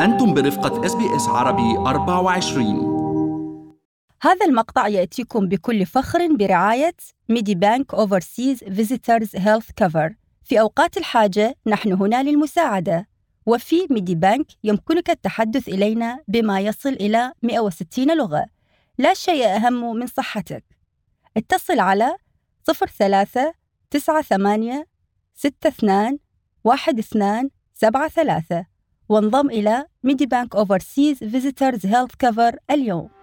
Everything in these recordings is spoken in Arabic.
أنتم برفقة SBS عربي 24 هذا المقطع يأتيكم بكل فخر برعاية Medibank Overseas Visitors Health Cover. في أوقات الحاجة نحن هنا للمساعدة وفي Medibank يمكنك التحدث إلينا بما يصل إلى 160 لغة. لا شيء أهم من صحتك. اتصل على 03 98 62 12 73 وانضم إلى Medibank Overseas Visitors Health Cover اليوم.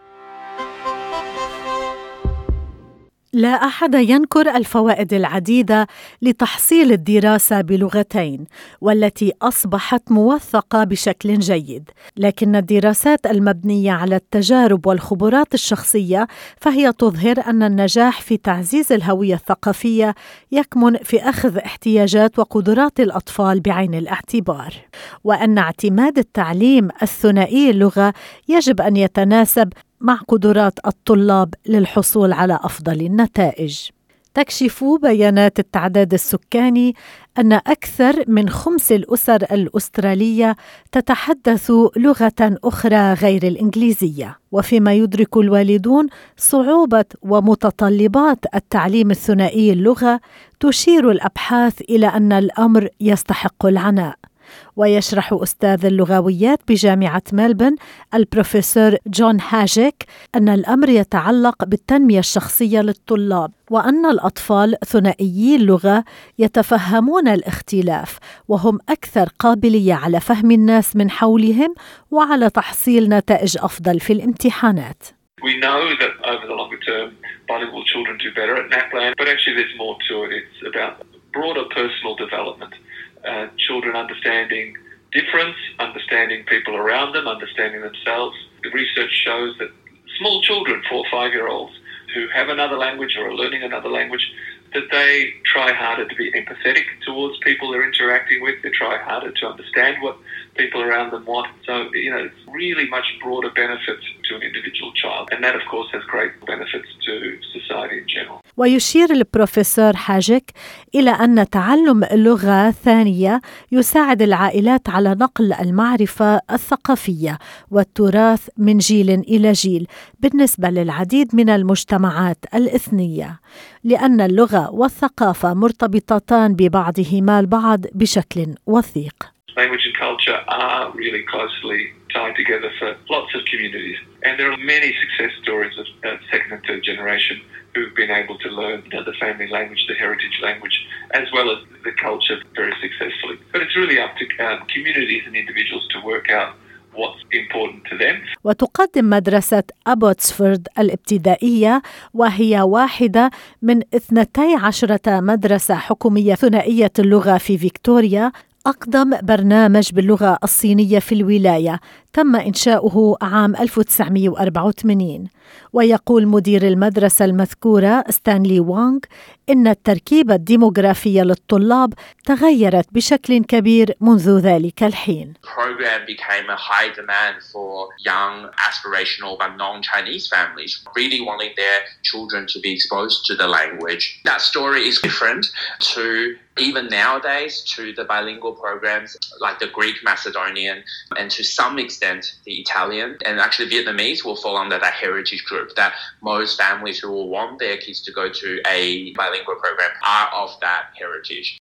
لا أحد ينكر الفوائد العديدة لتحصيل الدراسة بلغتين والتي أصبحت موثقة بشكل جيد. لكن الدراسات المبنية على التجارب والخبرات الشخصية فهي تظهر أن النجاح في تعزيز الهوية الثقافية يكمن في أخذ احتياجات وقدرات الأطفال بعين الاعتبار. وأن اعتماد التعليم الثنائي اللغة يجب أن يتناسب مع قدرات الطلاب للحصول على أفضل النتائج. تكشف بيانات التعداد السكاني أن أكثر من خمس الأسر الأسترالية تتحدث لغة أخرى غير الإنجليزية وفيما يدرك الوالدون صعوبة ومتطلبات التعليم الثنائي اللغة تشير الأبحاث إلى أن الأمر يستحق العناء. ويشرح أستاذ اللغويات بجامعة ملبن البروفيسور جون هاجيك أن الأمر يتعلق بالتنمية الشخصية للطلاب وأن الأطفال ثنائيي اللغة يتفهمون الاختلاف وهم أكثر قابلية على فهم الناس من حولهم وعلى تحصيل نتائج أفضل في الامتحانات. We know that over the longer term, bilingual children do better at NAPLAN, but actually there's more to it. It's about broader personal development. uh, children understanding difference, understanding people around them, understanding themselves. The research shows that small children, four or five year olds, who have another language or are learning another language, that they try harder to be empathetic towards people they're interacting with. They try harder to understand what people around them want. So, you know, really much broader benefits to an individual child. And that, of course, has great benefits to society in general. ويشير البروفيسور حاجك إلى أن تعلم لغة ثانية يساعد العائلات على نقل المعرفة الثقافية والتراث من جيل إلى جيل بالنسبة للعديد من المجتمعات الإثنية لأن اللغة والثقافة مرتبطتان ببعضهما البعض بشكل وثيق. language and culture are really closely tied together for lots of communities. And there are many success stories of uh, second and third generation who've been able to learn you know, the family language, the heritage language, as well as the culture very successfully. But it's really up to um, communities and individuals to work out what's important to them. وتقدم مدرسة أبوتسفورد الابتدائية وهي واحدة من اثنتي عشرة مدرسة حكومية ثنائية اللغة في فيكتوريا أقدم برنامج باللغة الصينية في الولاية. تم إنشاؤه عام 1984 ويقول مدير المدرسة المذكورة ستانلي وانغ إن التركيبة الديموغرافية للطلاب تغيرت بشكل كبير منذ ذلك الحين. Even nowadays, to the bilingual programs like the Greek, Macedonian, and to some extent, the Italian and actually Vietnamese will fall under that heritage group that most families who will want their kids to go to a bilingual program are of that heritage.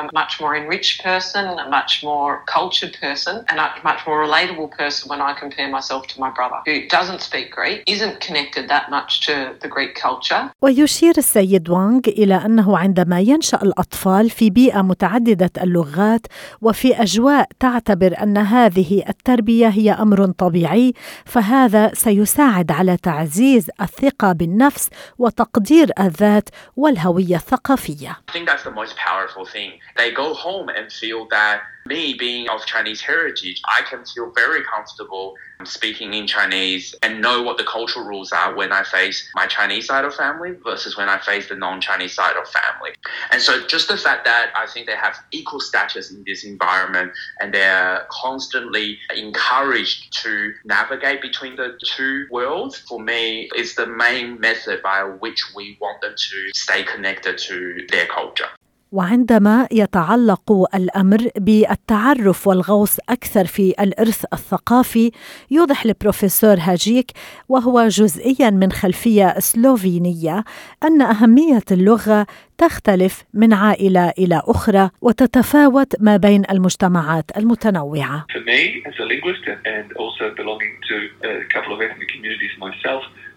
I'm a much more enriched person, a much more cultured person, and a much more relatable person when I compare myself to my brother, who doesn't speak Greek, isn't connected that much to the Greek culture. ويشير السيد وانغ إلى أنه عندما ينشأ الأطفال في بيئة متعددة اللغات وفي أجواء تعتبر أن هذه التربية هي أمر طبيعي فهذا سيساعد على تعزيز الثقة بالنفس وتقدير الذات والهوية الثقافية. I think that's the most powerful thing. They go home and feel that me being of Chinese heritage, I can feel very comfortable speaking in Chinese and know what the cultural rules are when I face my Chinese side of family versus when I face the non-Chinese side of family. And so just the fact that I think they have equal status in this environment and they're constantly encouraged to navigate between the two worlds for me is the main method by which we want them to stay connected to their culture. وعندما يتعلق الأمر بالتعرف والغوص أكثر في الإرث الثقافي يوضح البروفيسور هاجيك وهو جزئيا من خلفية سلوفينية أن أهمية اللغة تختلف من عائلة إلى أخرى وتتفاوت ما بين المجتمعات المتنوعة.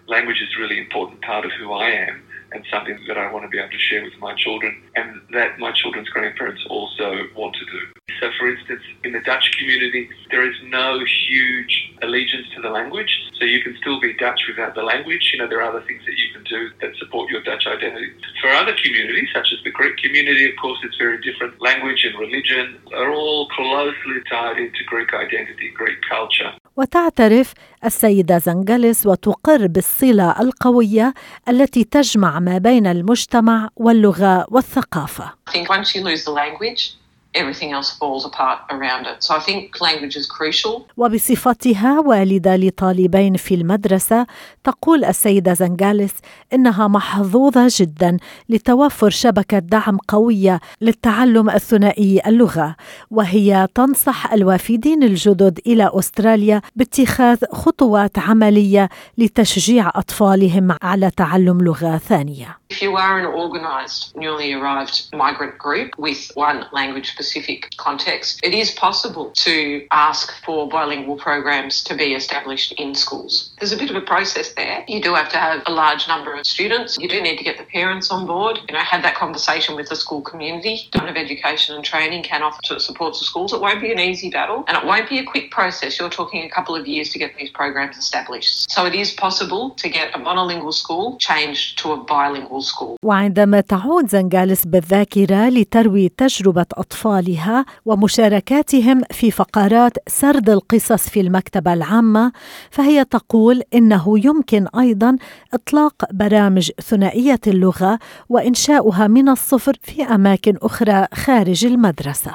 Language is really important part of who I am. And something that I want to be able to share with my children and that my children's grandparents also want to do. So, for instance, in the Dutch community, there is no huge allegiance to the language. So, you can still be Dutch without the language. You know, there are other things that you can do that support your Dutch identity. For other communities, such as the Greek community, of course, it's very different. Language and religion are all closely tied into Greek identity, Greek culture. وتعترف السيدة زنجلس وتقر بالصلة القوية التي تجمع ما بين المجتمع واللغة والثقافة. Everything else falls apart around it. So I think language is crucial. وبصفتها والدة لطالبين في المدرسة تقول السيدة زنجالس إنها محظوظة جدا لتوفر شبكة دعم قوية للتعلم الثنائي اللغة وهي تنصح الوافدين الجدد إلى أستراليا باتخاذ خطوات عملية لتشجيع أطفالهم على تعلم لغة ثانية. If you are an organised, newly arrived migrant group with one language specific context, it is possible to ask for bilingual programs to be established in schools. There's a bit of a process there. You do have to have a large number of students. You do need to get the parents on board. You know, have that conversation with the school community. Department of Education and Training can offer support to schools. It won't be an easy battle and it won't be a quick process. You're talking a couple of years to get these programs established. So it is possible to get a monolingual school changed to a bilingual school. وعندما تعود زنجالس بالذاكرة لتروي تجربة أطفالها ومشاركاتهم في فقرات سرد القصص في المكتبة العامة فهي تقول إنه يمكن أيضا إطلاق برامج ثنائية اللغة وإنشاؤها من الصفر في أماكن أخرى خارج المدرسة.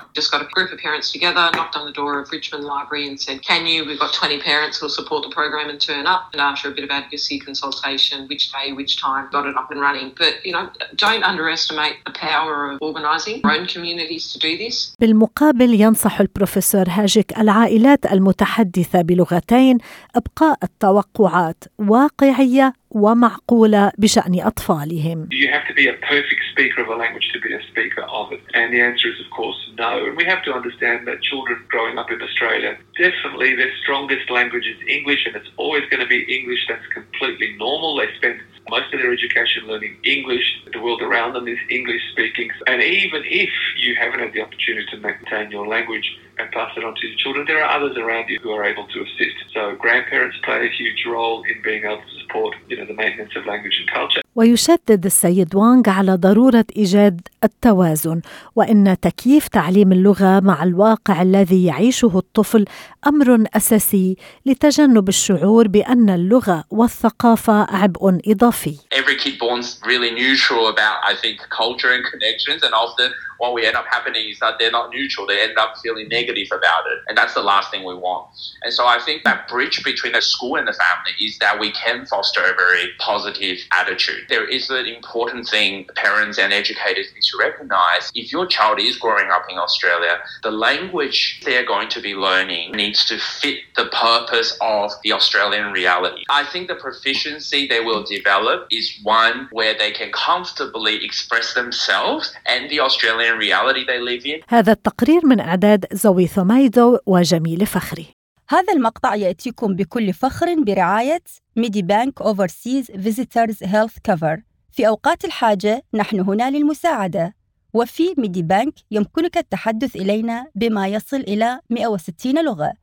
Don't underestimate the power of organising your own communities to do this. بالمقابل ينصح البروفيسور هاجك العائلات المتحدثة بلغتين إبقاء التوقعات واقعية ومعقولة بشأن أطفالهم. You have to be a perfect speaker of a language to be a speaker of it. And the answer is, of course, no. And we have to understand that children growing up in Australia, definitely their strongest language is English, and it's always going to be English. That's completely normal. They spend most of their education learning English. The world around them is English speaking. And even if you haven't had the opportunity to maintain your language and pass it on to your children, there are others around you who are able to assist. So grandparents play a huge role in being able to support, you know, the maintenance of language and culture. ويشدد السيد وانغ على ضروره ايجاد التوازن وان تكييف تعليم اللغة مع الواقع الذي يعيشه الطفل أمر اساسي لتجنب الشعور بان اللغة والثقافه عبء اضافي. Every kid born's really neutral about, I think, culture and connections, and often what we end up happening is that they're not neutral. They end up feeling negative about it, and that's the last thing we want. And so I think that bridge between the school and the family is that we can foster a very positive attitude. There is an important thing parents and educators need to recognize. If your child is growing up in Australia, the language they're going to be learning needs to fit the purpose of the Australian reality. I think the proficiency they will develop is one where they can comfortably express themselves and the Australian reality they live in. هذا التقرير من إعداد زوي ثميدو وجميل فخري. هذا المقطع يأتيكم بكل فخر برعاية Medibank Overseas Visitors Health Cover. في أوقات الحاجة نحن هنا للمساعدة وفي Medibank يمكنك التحدث إلينا بما يصل إلى 160 لغة.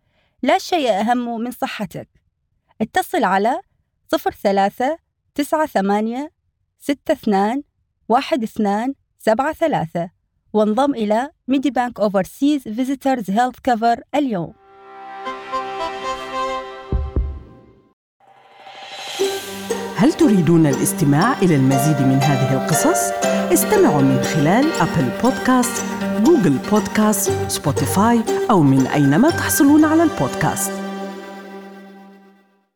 لا شيء أهم من صحتك. اتصل على 03 98 62 12 73 وانضم إلى Medibank Overseas Visitors Health Cover اليوم هل تريدون الاستماع إلى المزيد من هذه القصص؟ استمعوا من خلال Apple Podcast، Google Podcast، Spotify أو من أينما تحصلون على البودكاست